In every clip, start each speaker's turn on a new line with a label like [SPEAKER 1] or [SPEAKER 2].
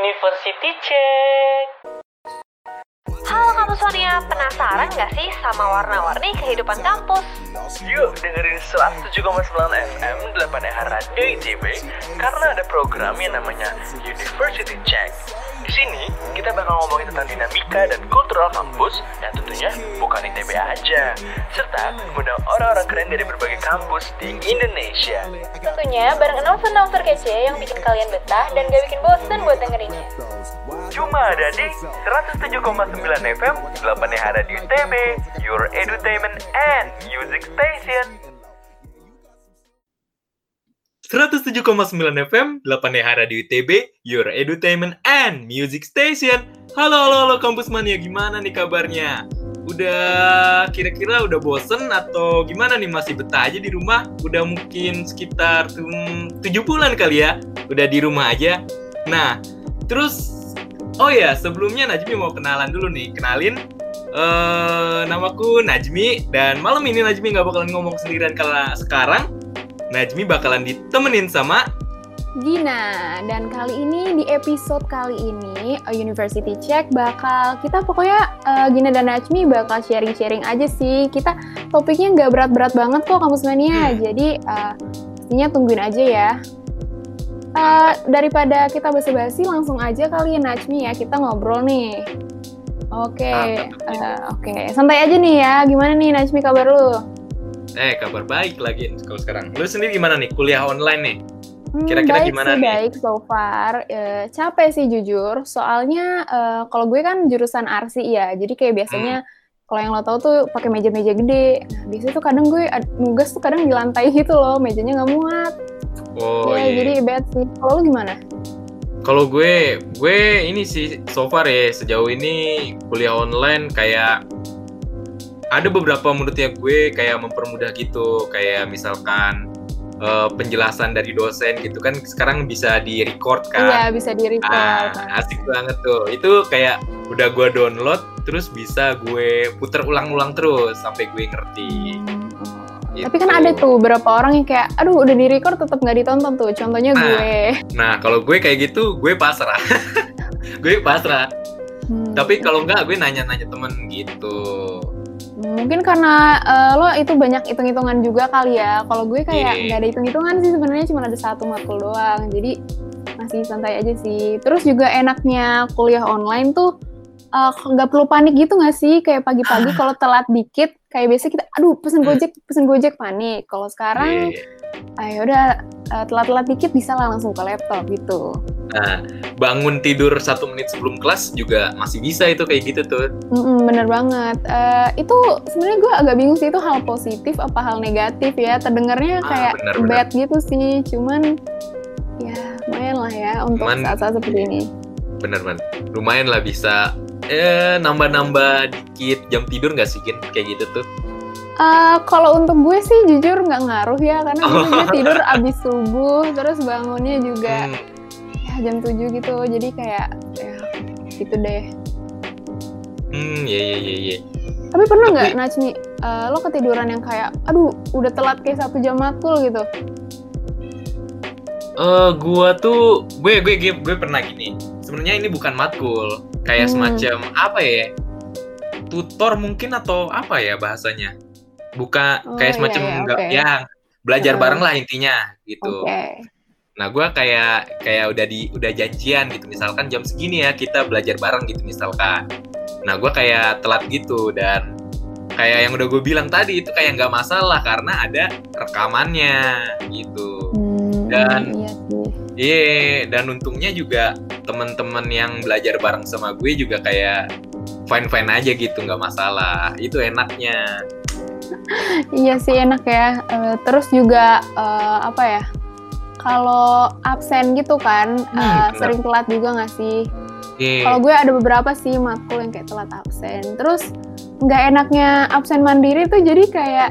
[SPEAKER 1] University Check.
[SPEAKER 2] Halo kampus Sonia, penasaran nggak sih sama warna-warni kehidupan kampus?
[SPEAKER 1] Yuk dengerin 107,9 FM 8 Radio ITB karena ada program yang namanya University Check. Di sini kita bakal ngomongin tentang dinamika dan kultural kampus yang tentunya bukan ITB aja, serta mengundang orang-orang keren dari berbagai kampus di Indonesia.
[SPEAKER 3] Tentunya bareng announcer-announcer kece yang bikin kalian betah dan gak bikin bosen buat dengerinnya.
[SPEAKER 1] Cuma ada di 107,9 FM 8 Radio ITB, Your Entertainment and Music Station.
[SPEAKER 4] 107,9 FM, 8 Hara di UTB, Your Edutainment and Music Station. Halo, halo, halo Kampus Mania, gimana nih kabarnya? Udah kira-kira udah bosen atau gimana nih masih betah aja di rumah? Udah mungkin sekitar hmm, 7 bulan kali ya, udah di rumah aja. Nah, terus, oh ya sebelumnya Najmi mau kenalan dulu nih, kenalin. eh namaku Najmi dan malam ini Najmi nggak bakalan ngomong sendirian karena sekarang Najmi bakalan ditemenin sama
[SPEAKER 3] Gina, dan kali ini di episode kali ini University Check bakal kita pokoknya uh, Gina dan Najmi bakal sharing-sharing aja sih. Kita topiknya nggak berat-berat banget kok kampus mania,
[SPEAKER 4] Hmm.
[SPEAKER 3] jadi uh, pastinya tungguin aja ya. Uh, daripada kita basa-basi langsung aja kali ya Najmi ya kita ngobrol nih. Oke,
[SPEAKER 4] Mantap,
[SPEAKER 3] uh, oke, santai aja nih ya. Gimana nih Najmi kabar lu?
[SPEAKER 4] Eh kabar baik lagi kalau sekarang. Lu sendiri gimana nih kuliah online nih?
[SPEAKER 3] Hmm,
[SPEAKER 4] Kira-kira
[SPEAKER 3] baik
[SPEAKER 4] gimana
[SPEAKER 3] sih,
[SPEAKER 4] nih?
[SPEAKER 3] baik so far. Eh, capek sih jujur, soalnya eh, kalau gue kan jurusan arsi ya, jadi kayak biasanya
[SPEAKER 4] Hmm.
[SPEAKER 3] kalau yang lo tau tuh pakai meja-meja gede. Nah, biasanya tuh kadang gue nugas tuh kadang di lantai gitu loh, mejanya nggak muat.
[SPEAKER 4] Oh
[SPEAKER 3] ya,
[SPEAKER 4] iya.
[SPEAKER 3] jadi bad sih. Kalau lo gimana?
[SPEAKER 4] Kalau gue, gue ini sih so far ya sejauh ini kuliah online kayak ada beberapa menurutnya gue kayak mempermudah gitu, kayak misalkan eh, penjelasan dari dosen gitu kan sekarang bisa di record kan.
[SPEAKER 3] Iya, bisa di record.
[SPEAKER 4] Ah, asik banget tuh. Itu kayak udah gue download, terus bisa gue puter ulang-ulang terus sampai gue ngerti. Gitu.
[SPEAKER 3] Tapi kan ada tuh beberapa orang yang kayak, aduh udah di record tetap nggak ditonton tuh. Contohnya
[SPEAKER 4] Ah.
[SPEAKER 3] gue.
[SPEAKER 4] Nah, kalau gue kayak gitu, gue pasrah. gue pasrah.
[SPEAKER 3] Hmm.
[SPEAKER 4] Tapi kalau enggak, gue nanya-nanya temen gitu.
[SPEAKER 3] Mungkin karena eh, lo itu banyak hitung-hitungan juga kali ya. Kalau gue kayak
[SPEAKER 4] Iya.
[SPEAKER 3] nggak ada hitung-hitungan sih sebenarnya cuma ada satu matkul doang. Jadi masih santai aja sih. Terus juga enaknya kuliah online tuh eh, nggak perlu panik gitu nggak sih? Kayak pagi-pagi kalau telat dikit, kayak biasa kita, aduh pesen
[SPEAKER 4] Hmm.
[SPEAKER 3] gojek, pesen gojek panik. Kalau sekarang,
[SPEAKER 4] Iya.
[SPEAKER 3] ayo udah eh, telat-telat dikit bisa lah langsung ke laptop gitu.
[SPEAKER 4] Nah, bangun tidur satu menit sebelum kelas juga masih bisa itu kayak gitu tuh.
[SPEAKER 3] Mm-mm, bener banget. Eh, itu sebenarnya gue agak bingung sih itu hal positif apa hal negatif ya. Terdengarnya
[SPEAKER 4] Ah,
[SPEAKER 3] kayak
[SPEAKER 4] bener.
[SPEAKER 3] bad gitu sih. Cuman ya lumayan lah ya untuk saat-saat seperti ini.
[SPEAKER 4] Bener man. Lumayan lah bisa eh nambah-nambah dikit jam tidur nggak sih Gin? kayak gitu tuh.
[SPEAKER 3] Eh, kalau untuk gue sih jujur nggak ngaruh ya karena
[SPEAKER 4] Oh.
[SPEAKER 3] gue tidur abis subuh terus bangunnya juga
[SPEAKER 4] Hmm,
[SPEAKER 3] ya jam 7 gitu. Jadi kayak ya gitu deh.
[SPEAKER 4] hmm, iya iya iya iya.
[SPEAKER 3] Tapi pernah nggak
[SPEAKER 4] Tapi-
[SPEAKER 3] Najmi eh, lo ketiduran yang kayak aduh udah telat kayak satu jam matkul gitu?
[SPEAKER 4] Eh, gua tuh gue gue gue, gue pernah gini. Sebenarnya ini bukan matkul, kayak
[SPEAKER 3] Hmm.
[SPEAKER 4] semacam apa ya? Tutor mungkin atau apa ya bahasanya? Buka
[SPEAKER 3] Oh,
[SPEAKER 4] kayak
[SPEAKER 3] iya,
[SPEAKER 4] semacam
[SPEAKER 3] iya,
[SPEAKER 4] nggak
[SPEAKER 3] oke.
[SPEAKER 4] ya belajar
[SPEAKER 3] Hmm.
[SPEAKER 4] bareng lah intinya gitu.
[SPEAKER 3] Oke.
[SPEAKER 4] Nah, gua kayak kayak udah di udah janjian gitu. Misalkan jam segini ya kita belajar bareng gitu misalkan. Nah, gua kayak telat gitu dan kayak yang udah gue bilang tadi itu kayak nggak masalah karena ada rekamannya gitu.
[SPEAKER 3] Hmm,
[SPEAKER 4] Dan-
[SPEAKER 3] iya.
[SPEAKER 4] Iya, dan untungnya juga teman-teman yang belajar bareng sama gue juga kayak fine-fine aja gitu, nggak masalah. Itu enaknya.
[SPEAKER 3] Iya sih enak ya. Eh, terus juga eh, apa ya? Kalau absen gitu kan,
[SPEAKER 4] Hmm, bener.
[SPEAKER 3] sering telat juga nggak sih?
[SPEAKER 4] Iya.
[SPEAKER 3] Kalau gue ada beberapa sih matkul yang kayak telat absen. Terus nggak enaknya absen mandiri tuh jadi kayak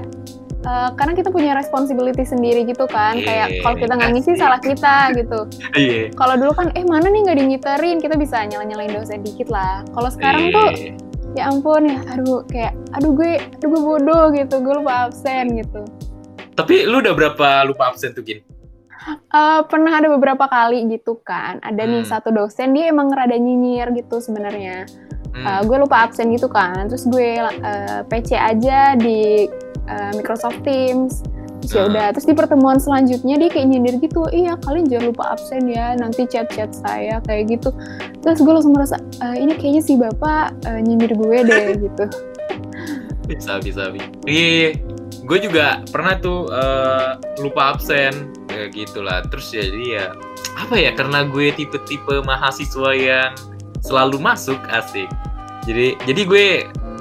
[SPEAKER 3] eh, karena kita punya responsibility sendiri gitu kan.
[SPEAKER 4] Iya,
[SPEAKER 3] kayak kalau kita nggak ngisi salah kita gitu.
[SPEAKER 4] Iya.
[SPEAKER 3] Kalau dulu kan eh mana nih nggak dinyiterin, kita bisa nyala-nyalain dosen dikit lah. Kalau sekarang tuh
[SPEAKER 4] Iya.
[SPEAKER 3] ya ampun ya aduh kayak aduh gue aduh gue bodoh gitu gue lupa absen gitu
[SPEAKER 4] Tapi lu udah berapa lupa absen tuh, Gin?
[SPEAKER 3] Eh, pernah ada beberapa kali gitu kan. Ada nih
[SPEAKER 4] Hmm.
[SPEAKER 3] satu dosen dia emang rada nyinyir gitu sebenarnya.
[SPEAKER 4] Hmm.
[SPEAKER 3] Eh, gue lupa absen gitu kan. Terus gue eh, PC aja di eh, Microsoft Teams. Terus ya
[SPEAKER 4] Ah.
[SPEAKER 3] udah. Terus di pertemuan selanjutnya dia kayak nyindir gitu. Iya kalian jangan lupa absen ya. Nanti chat-chat saya kayak gitu. Terus gue langsung merasa "Eh, ini kayaknya si bapak eh, nyindir gue deh gitu.
[SPEAKER 4] bisa bisa bisa iya gue juga pernah tuh eh, lupa absen kayak gitulah terus jadi ya apa ya karena gue tipe-tipe mahasiswa yang selalu masuk asik jadi jadi gue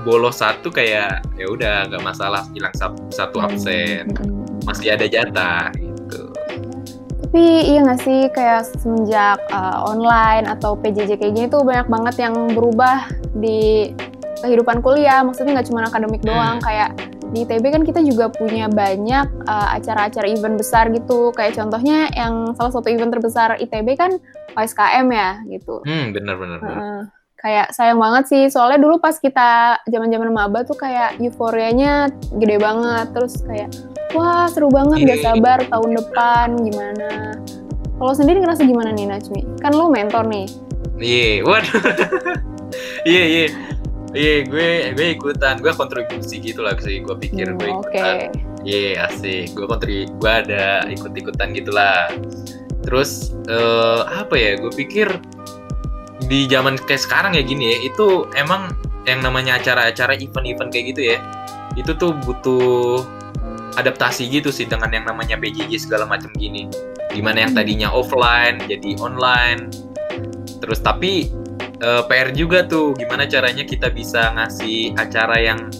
[SPEAKER 4] bolos satu kayak ya udah nggak masalah hilang satu, satu absen
[SPEAKER 3] Hmm.
[SPEAKER 4] masih ada jatah gitu
[SPEAKER 3] Tapi iya nggak sih kayak semenjak uh, online atau PJJ kayak gini tuh banyak banget yang berubah di kehidupan kuliah. Maksudnya nggak cuma akademik
[SPEAKER 4] Hmm.
[SPEAKER 3] doang. Kayak di ITB kan kita juga punya banyak uh, acara-acara event besar gitu. Kayak contohnya yang salah satu event terbesar ITB kan OSKM ya gitu.
[SPEAKER 4] hmm bener bener, bener.
[SPEAKER 3] Kayak sayang banget sih soalnya dulu pas kita zaman-zaman maba tuh kayak euforianya gede banget terus kayak wah seru banget gak
[SPEAKER 4] Iya.
[SPEAKER 3] sabar tahun depan gimana kalau sendiri ngerasa gimana nih Najmi kan lu mentor nih
[SPEAKER 4] Iya, waduh. Iya, iya. Iya, gue gue ikutan, gue kontribusi gitu lah sih, gue pikir gue
[SPEAKER 3] Hmm, oke
[SPEAKER 4] ikutan. Iya, asik. Gue kontri, gue ada ikut-ikutan gitulah. Terus eh, apa ya? Gue pikir di zaman kayak sekarang ya gini ya, itu emang yang namanya acara-acara event-event kayak gitu ya, itu tuh butuh adaptasi gitu sih dengan yang namanya PJJ segala macam gini. Di mana yang
[SPEAKER 3] Hmm.
[SPEAKER 4] tadinya offline jadi online. Terus tapi eh, PR juga tuh gimana caranya kita bisa ngasih acara yang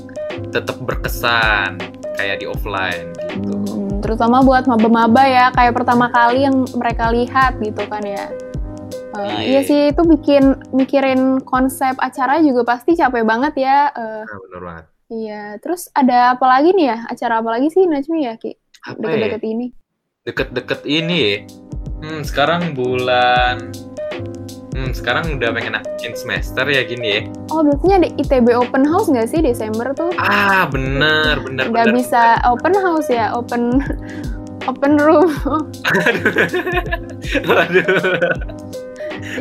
[SPEAKER 4] tetap berkesan kayak di offline gitu.
[SPEAKER 3] Hmm, terutama buat maba-maba ya kayak pertama kali yang mereka lihat gitu kan ya Eh,
[SPEAKER 4] Iya.
[SPEAKER 3] iya sih itu bikin mikirin konsep acara juga pasti capek banget ya eh,
[SPEAKER 4] Nah, bener banget.
[SPEAKER 3] Iya, terus ada apa lagi nih ya? Acara apa lagi sih Najmi ya, Ki?
[SPEAKER 4] Apa ya?
[SPEAKER 3] Deket-deket ini.
[SPEAKER 4] Deket-deket ini ya. Hmm, sekarang bulan Hmm, sekarang udah pengen akhir semester ya gini ya.
[SPEAKER 3] Oh, biasanya ada ITB Open House nggak sih Desember tuh?
[SPEAKER 4] Ah, bener, bener,
[SPEAKER 3] Nggak
[SPEAKER 4] bener.
[SPEAKER 3] bisa open house ya, open open room.
[SPEAKER 4] Aduh.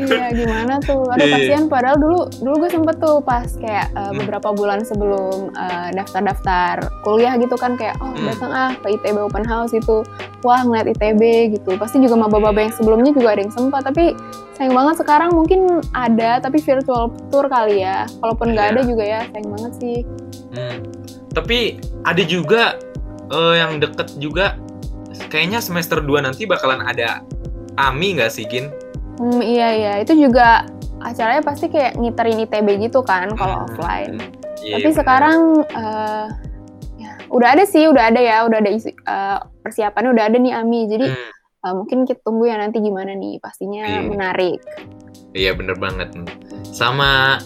[SPEAKER 3] iya, gimana tuh? Aduh,
[SPEAKER 4] Iya.
[SPEAKER 3] kasihan padahal dulu dulu gue sempet tuh pas kayak uh,
[SPEAKER 4] Hmm.
[SPEAKER 3] beberapa bulan sebelum uh, daftar-daftar kuliah gitu kan kayak oh,
[SPEAKER 4] Hmm.
[SPEAKER 3] datang ah ke ITB Open House itu. Wah, ngeliat ITB gitu. Pasti juga maba-maba yang sebelumnya juga ada yang sempat, tapi sayang banget sekarang mungkin ada tapi virtual tour kali ya. Kalaupun nggak
[SPEAKER 4] Iya.
[SPEAKER 3] ada juga ya, sayang banget sih.
[SPEAKER 4] Hmm. Tapi ada juga eh, yang deket juga kayaknya semester 2 nanti bakalan ada AMI nggak sih, Gin?
[SPEAKER 3] Hmm, iya iya, itu juga acaranya pasti kayak ngiterin ITB gitu kan kalau
[SPEAKER 4] Hmm.
[SPEAKER 3] offline.
[SPEAKER 4] Iya,
[SPEAKER 3] Tapi
[SPEAKER 4] bener.
[SPEAKER 3] sekarang eh, ya, udah ada sih, udah ada ya, udah ada isi, eh, persiapannya udah ada nih Ami. Jadi
[SPEAKER 4] Hmm.
[SPEAKER 3] eh, mungkin kita tunggu ya nanti gimana nih, pastinya
[SPEAKER 4] Iya.
[SPEAKER 3] menarik.
[SPEAKER 4] Iya bener banget. Sama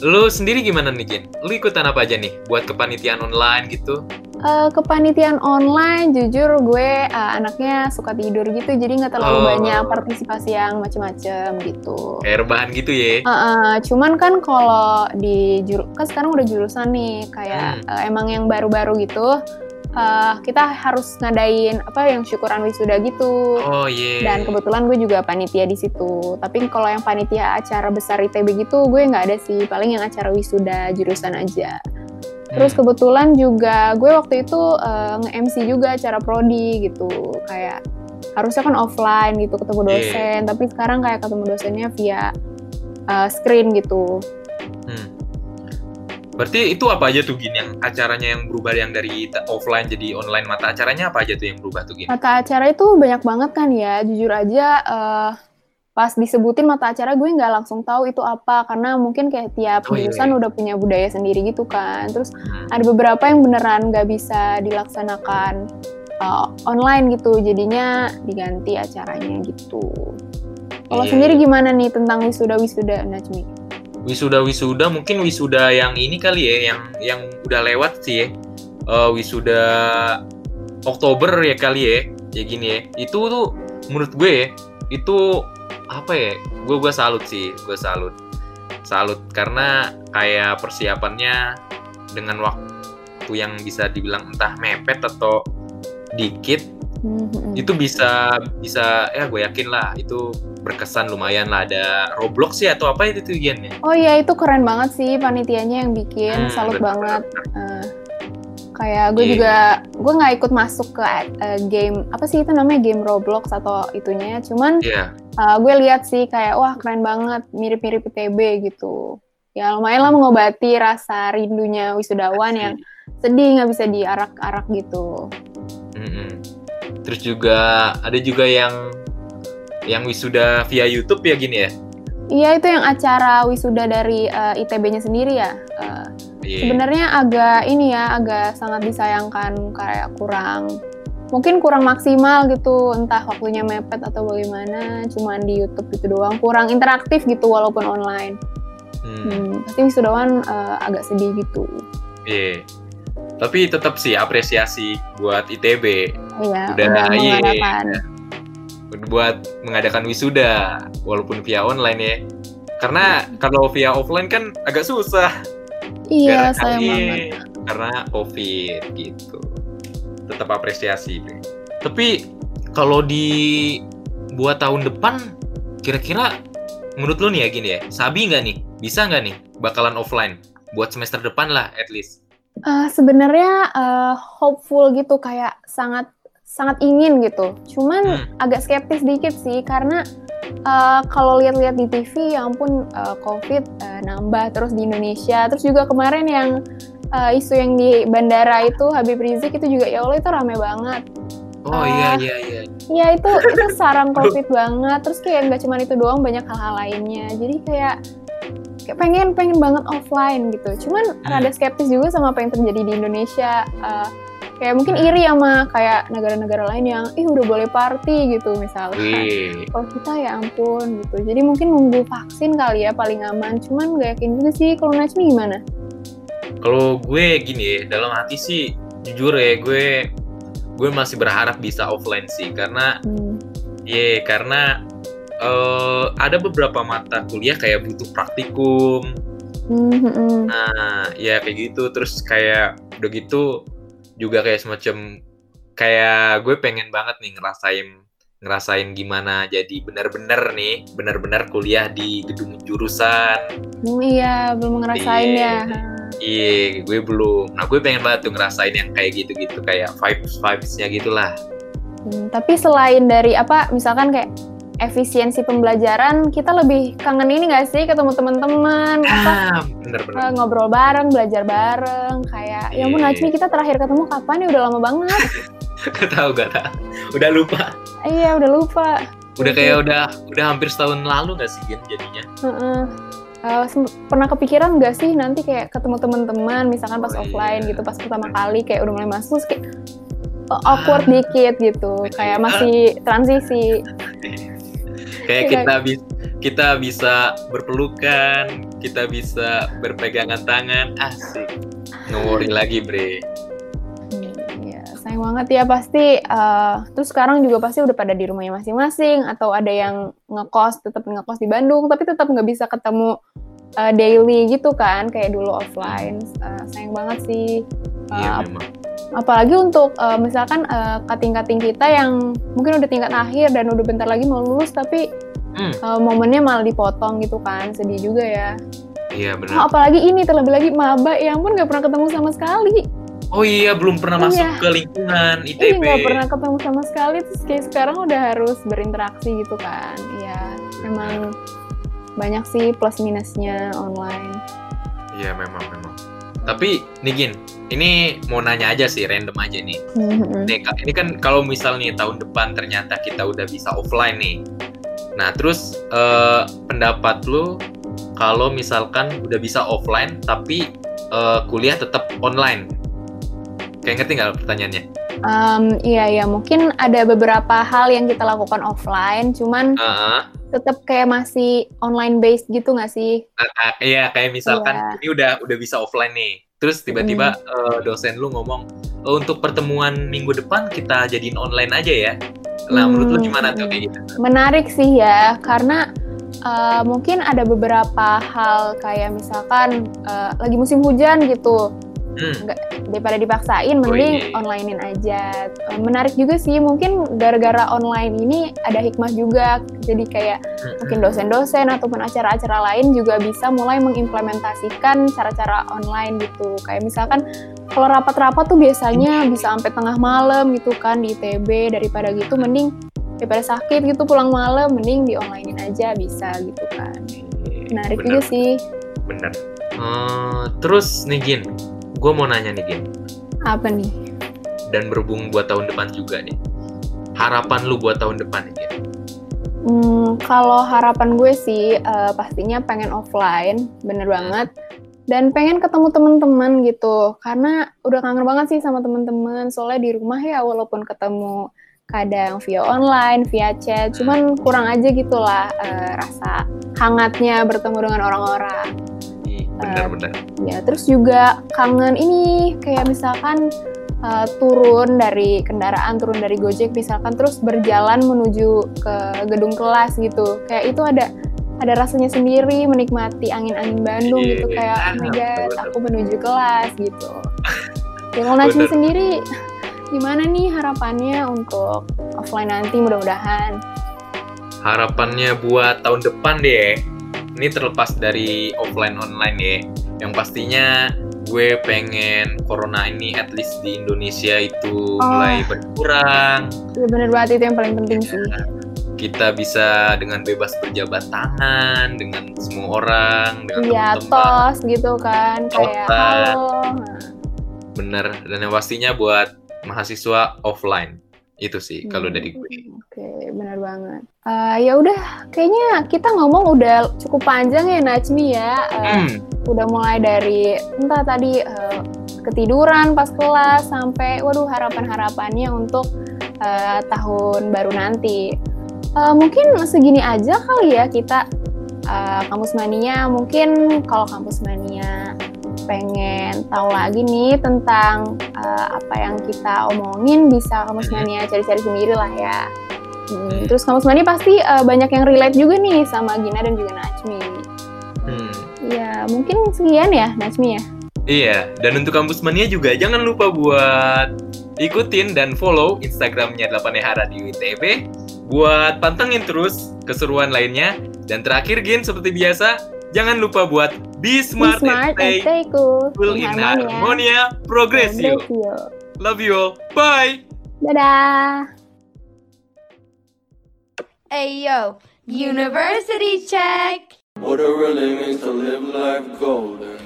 [SPEAKER 4] lu sendiri gimana nih Gin? Lu ikutan apa aja nih buat kepanitiaan online gitu?
[SPEAKER 3] Eh, kepanitiaan online, jujur gue eh, anaknya suka tidur gitu, jadi nggak terlalu
[SPEAKER 4] Oh.
[SPEAKER 3] banyak partisipasi yang macem-macem gitu.
[SPEAKER 4] Kayak rebahan gitu ya?
[SPEAKER 3] Eh, eh, cuman kan kalau di juru kan sekarang udah jurusan nih kayak
[SPEAKER 4] Hmm.
[SPEAKER 3] eh, emang yang baru-baru gitu eh, kita harus ngadain apa yang syukuran wisuda gitu
[SPEAKER 4] Oh iya.
[SPEAKER 3] dan kebetulan gue juga panitia di situ tapi kalau yang panitia acara besar ITB gitu gue nggak ada sih paling yang acara wisuda jurusan aja terus
[SPEAKER 4] Hmm.
[SPEAKER 3] kebetulan juga gue waktu itu eh, nge-MC juga acara prodi gitu kayak harusnya kan offline gitu ketemu
[SPEAKER 4] Iya.
[SPEAKER 3] dosen tapi sekarang kayak ketemu dosennya via eh, screen gitu.
[SPEAKER 4] Berarti itu apa aja tuh Gin yang acaranya yang berubah yang dari offline jadi online mata acaranya apa aja tuh yang berubah tuh Gin?
[SPEAKER 3] mata acara itu banyak banget kan ya jujur aja eh, pas disebutin mata acara gue nggak langsung tahu itu apa karena mungkin kayak tiap
[SPEAKER 4] Oh, iya,
[SPEAKER 3] jurusan
[SPEAKER 4] iya.
[SPEAKER 3] udah punya budaya sendiri gitu kan terus
[SPEAKER 4] Hmm.
[SPEAKER 3] ada beberapa yang beneran nggak bisa dilaksanakan uh, online gitu jadinya diganti acaranya gitu kalau
[SPEAKER 4] Iya,
[SPEAKER 3] sendiri
[SPEAKER 4] iya.
[SPEAKER 3] gimana nih tentang wisuda wisuda Najmi
[SPEAKER 4] Wisuda wisuda mungkin wisuda yang ini kali ya yang yang udah lewat sih ya. Eh, wisuda Oktober ya kali ya. Ya gini ya. Itu tuh menurut gue ya, itu apa ya? Gue gue salut sih, gue salut. Salut karena kayak persiapannya dengan waktu yang bisa dibilang entah mepet atau dikit
[SPEAKER 3] Mhm.
[SPEAKER 4] Itu bisa bisa ya gue yakin lah itu berkesan lumayan lah ada Roblox ya atau apa itu tuh Gian ya?
[SPEAKER 3] Oh iya itu keren banget sih panitianya yang bikin,
[SPEAKER 4] Hmm,
[SPEAKER 3] salut
[SPEAKER 4] bener,
[SPEAKER 3] banget. Eh, kayak gue
[SPEAKER 4] Iya.
[SPEAKER 3] juga gue nggak ikut masuk ke eh, game apa sih itu namanya game Roblox atau itunya, cuman
[SPEAKER 4] Iya.
[SPEAKER 3] eh, gue lihat sih kayak wah keren banget, mirip-mirip ITB gitu. Ya lumayan lah mengobati rasa rindunya wisudawan yang sedih nggak bisa diarak-arak gitu.
[SPEAKER 4] Mm-mm. Terus juga ada juga yang yang wisuda via YouTube ya gini ya?
[SPEAKER 3] Iya itu yang acara wisuda dari eh, ITB-nya sendiri ya. Eh,
[SPEAKER 4] Iya.
[SPEAKER 3] sebenarnya agak ini ya agak sangat disayangkan kayak kurang mungkin kurang maksimal gitu entah waktunya mepet atau bagaimana cuman di YouTube gitu doang kurang interaktif gitu walaupun online
[SPEAKER 4] Hmm,
[SPEAKER 3] hmm, pasti wisudawan eh, agak sedih gitu
[SPEAKER 4] iya. Tapi tetap sih apresiasi buat ITB
[SPEAKER 3] iya
[SPEAKER 4] Udah,
[SPEAKER 3] udah
[SPEAKER 4] iya. Buat mengadakan wisuda walaupun via online ya. Karena kalau via offline kan agak susah.
[SPEAKER 3] iya
[SPEAKER 4] iya,
[SPEAKER 3] banget
[SPEAKER 4] Karena COVID gitu. Tetap apresiasi. Bre. Tapi kalau di buat tahun depan kira-kira menurut lu nih ya gini ya, sabi nggak nih? Bisa nggak nih bakalan offline buat semester depan lah at least?
[SPEAKER 3] Eh, sebenarnya eh, hopeful gitu kayak sangat sangat ingin gitu. Cuman
[SPEAKER 4] Hmm.
[SPEAKER 3] agak skeptis dikit sih karena eh, kalau lihat-lihat di TV ya ampun eh, COVID eh, nambah terus di Indonesia. Terus juga kemarin yang eh, isu yang di bandara itu Habib Rizik itu juga ya Allah itu rame banget.
[SPEAKER 4] Oh
[SPEAKER 3] Ah.
[SPEAKER 4] iya iya iya.
[SPEAKER 3] Ya itu itu sarang COVID banget. Terus kayak nggak cuma itu doang banyak hal-hal lainnya. Jadi kayak kayak pengen pengen banget offline gitu. Cuman
[SPEAKER 4] Hmm.
[SPEAKER 3] rada skeptis juga sama apa yang terjadi di Indonesia. Eh, kayak mungkin iri sama kayak negara-negara lain yang ih udah boleh party gitu misalnya. Kalau kita ya ampun gitu. Jadi mungkin nunggu vaksin kali ya paling aman. Cuman nggak yakin juga sih kalau Najmi gimana?
[SPEAKER 4] Kalau gue gini ya, dalam hati sih jujur ya gue gue masih berharap bisa offline sih karena
[SPEAKER 3] Hmm.
[SPEAKER 4] ya karena eh, ada beberapa mata kuliah kayak butuh praktikum.
[SPEAKER 3] Hmm, hmm, hmm.
[SPEAKER 4] Nah, ya kayak gitu terus kayak udah gitu juga kayak semacam kayak gue pengen banget nih ngerasain ngerasain gimana jadi benar-benar nih benar-benar kuliah di gedung jurusan
[SPEAKER 3] Hmm, iya belum ngerasain
[SPEAKER 4] Iya.
[SPEAKER 3] ya.
[SPEAKER 4] Iya, gue belum. Nah, gue pengen banget tuh ngerasain yang kayak gitu-gitu, kayak vibes vibesnya gitulah.
[SPEAKER 3] Hmm, tapi selain dari apa, misalkan kayak efisiensi pembelajaran, kita lebih kangen ini nggak sih ketemu teman-teman, apa
[SPEAKER 4] Ah,
[SPEAKER 3] eh, ngobrol bareng, belajar bareng, kayak ya ampun
[SPEAKER 4] Iya.
[SPEAKER 3] Najmi kita terakhir ketemu kapan ya udah lama banget.
[SPEAKER 4] Gak tau, gak tau. Udah lupa.
[SPEAKER 3] iya udah lupa.
[SPEAKER 4] Udah kayak udah udah hampir setahun lalu gak sih, Gin, jadinya?
[SPEAKER 3] Heeh. Eh, sem- pernah kepikiran nggak sih nanti kayak ketemu teman-teman, misalkan pas
[SPEAKER 4] Oh,
[SPEAKER 3] offline
[SPEAKER 4] iya.
[SPEAKER 3] gitu, pas pertama kali kayak udah mulai masuk kayak eh, awkward dikit gitu, kayak
[SPEAKER 4] Iya.
[SPEAKER 3] masih transisi.
[SPEAKER 4] Kayak
[SPEAKER 3] Iya.
[SPEAKER 4] kita bisa kita bisa berpelukan, kita bisa berpegangan tangan, asik. Nge-worry lagi, Bre.
[SPEAKER 3] Iya, sayang banget ya pasti. eh, terus sekarang juga pasti udah pada di rumahnya masing-masing atau ada yang ngekos tetap ngekos di Bandung tapi tetap nggak bisa ketemu eh, daily gitu kan kayak dulu offline. Eh, sayang banget sih.
[SPEAKER 4] Iya,
[SPEAKER 3] Eh,
[SPEAKER 4] memang.
[SPEAKER 3] Apalagi untuk eh, misalkan eh, kating-kating kita yang mungkin udah tingkat akhir dan udah bentar lagi mau lulus tapi
[SPEAKER 4] Hmm.
[SPEAKER 3] eh, momennya malah dipotong gitu kan sedih juga ya.
[SPEAKER 4] Iya,
[SPEAKER 3] Oh,
[SPEAKER 4] benar.
[SPEAKER 3] apalagi ini terlebih lagi maba ya ampun nggak pernah ketemu sama sekali.
[SPEAKER 4] Oh iya, belum pernah masuk
[SPEAKER 3] Iya.
[SPEAKER 4] ke lingkungan
[SPEAKER 3] Iya
[SPEAKER 4] ITB.
[SPEAKER 3] nggak pernah ketemu sama sekali terus kayak sekarang udah harus berinteraksi gitu kan Iya memang banyak sih plus minusnya online
[SPEAKER 4] Iya, memang memang. Tapi nih Gin, ini mau nanya aja sih, random aja nih.
[SPEAKER 3] Mhm.
[SPEAKER 4] Nih, ini kan kalau misalnya tahun depan ternyata kita udah bisa offline nih. Nah, terus eh, pendapat lu kalau misalkan udah bisa offline tapi eh, kuliah tetap online? Kayak ngerti nggak pertanyaannya?
[SPEAKER 3] Em, iya ya mungkin ada beberapa hal yang kita lakukan offline cuman
[SPEAKER 4] Heeh.
[SPEAKER 3] Tetap kayak masih online based gitu nggak sih
[SPEAKER 4] Ah, iya, kayak misalkan
[SPEAKER 3] Iya.
[SPEAKER 4] ini udah udah bisa offline nih. Terus tiba-tiba eh, dosen lu ngomong "Oh, untuk pertemuan minggu depan kita jadiin online aja ya. Nah, menurut lu
[SPEAKER 3] Hmm,
[SPEAKER 4] gimana tuh kayak gitu?
[SPEAKER 3] menarik sih ya karena eh, mungkin ada beberapa hal kayak misalkan eh, lagi musim hujan gitu
[SPEAKER 4] Hmm.
[SPEAKER 3] nggak daripada dipaksain
[SPEAKER 4] Oh,
[SPEAKER 3] mending
[SPEAKER 4] iya.
[SPEAKER 3] onlinein aja Eh, menarik juga sih mungkin gara-gara online ini ada hikmah juga jadi kayak
[SPEAKER 4] Hmm.
[SPEAKER 3] mungkin dosen-dosen ataupun acara-acara lain juga bisa mulai mengimplementasikan cara-cara online gitu kayak misalkan kalau rapat-rapat tuh biasanya bisa sampai tengah malam gitu kan di ITB daripada gitu mending daripada sakit gitu pulang malam mending di onlinein aja bisa gitu kan menarik
[SPEAKER 4] Bener,
[SPEAKER 3] juga sih
[SPEAKER 4] Bener. Eh, terus nih Gin, gue mau nanya nih Gin,
[SPEAKER 3] apa nih
[SPEAKER 4] dan berhubung buat tahun depan juga nih. Harapan lu buat tahun depan nih?
[SPEAKER 3] Hmm, kalau harapan gue sih eh, pastinya pengen offline, bener banget. Dan pengen ketemu teman-teman gitu, karena udah kangen banget sih sama teman-teman. Soalnya di rumah ya walaupun ketemu kadang via online, via chat, cuman kurang aja gitu lah eh, rasa hangatnya bertemu dengan orang-orang.
[SPEAKER 4] Ih, Bener-bener.
[SPEAKER 3] Ya, terus juga kangen ini kayak misalkan uh, turun dari kendaraan, turun dari Gojek misalkan terus berjalan menuju ke gedung kelas gitu. Kayak itu ada ada rasanya sendiri menikmati angin-angin Bandung
[SPEAKER 4] Iya,
[SPEAKER 3] gitu
[SPEAKER 4] iya.
[SPEAKER 3] kayak oh my god,
[SPEAKER 4] Betul.
[SPEAKER 3] aku menuju kelas gitu. Ya, Najmi
[SPEAKER 4] Bener.
[SPEAKER 3] sendiri gimana nih harapannya untuk offline nanti mudah-mudahan?
[SPEAKER 4] Harapannya buat tahun depan deh. Ini terlepas dari offline online ya. Yang pastinya gue pengen corona ini at least di Indonesia itu
[SPEAKER 3] Oh.
[SPEAKER 4] mulai berkurang.
[SPEAKER 3] Ya bener banget itu yang paling penting sih.
[SPEAKER 4] Kita bisa dengan bebas berjabat tangan dengan semua orang, dengan
[SPEAKER 3] Iya, tos gitu kan kayak halo.
[SPEAKER 4] Bener. Dan yang pastinya buat mahasiswa offline. Itu sih kalau dari gue.
[SPEAKER 3] Hmm, Oke, benar banget. Eh, ya udah, kayaknya kita ngomong udah cukup panjang ya Najmi ya. Eh,
[SPEAKER 4] Hmm.
[SPEAKER 3] Udah mulai dari entah tadi eh, ketiduran pas kelas sampai waduh harapan-harapannya untuk eh, tahun baru nanti. Eh, mungkin segini aja kali ya kita eh, kampus mania. Mungkin kalau kampus mania pengen tahu lagi nih tentang eh, apa yang kita omongin bisa kampus
[SPEAKER 4] Mhm.
[SPEAKER 3] mania cari-cari sendiri lah ya. Hmm, terus kampus mania pasti eh, banyak yang relate juga nih sama Gina dan juga Najmi.
[SPEAKER 4] Hmm.
[SPEAKER 3] Ya mungkin sekian ya Najmi ya.
[SPEAKER 4] Iya, dan untuk kampus mania juga jangan lupa buat ikutin dan follow Instagramnya 8 Hara di ITB buat pantengin terus keseruan lainnya. Dan terakhir Gin seperti biasa, jangan lupa buat be
[SPEAKER 3] Be
[SPEAKER 4] smart,
[SPEAKER 3] smart
[SPEAKER 4] and stay
[SPEAKER 3] and stay cool.
[SPEAKER 4] in harmonia, progress you.
[SPEAKER 3] Progress you.
[SPEAKER 4] Love you all. Bye.
[SPEAKER 3] Dadah.
[SPEAKER 5] Ayo, University Check.
[SPEAKER 6] What it really means to live life golden.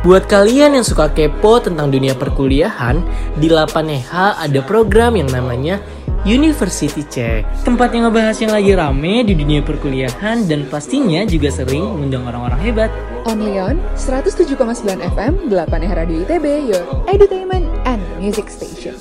[SPEAKER 7] Buat kalian yang suka kepo tentang dunia perkuliahan, di 8EH ada program yang namanya University Check. Tempat yang ngebahas yang lagi rame di dunia perkuliahan dan pastinya juga sering mengundang orang-orang hebat.
[SPEAKER 8] Only on 107,9 FM 8 Radio ITB, your entertainment and music station.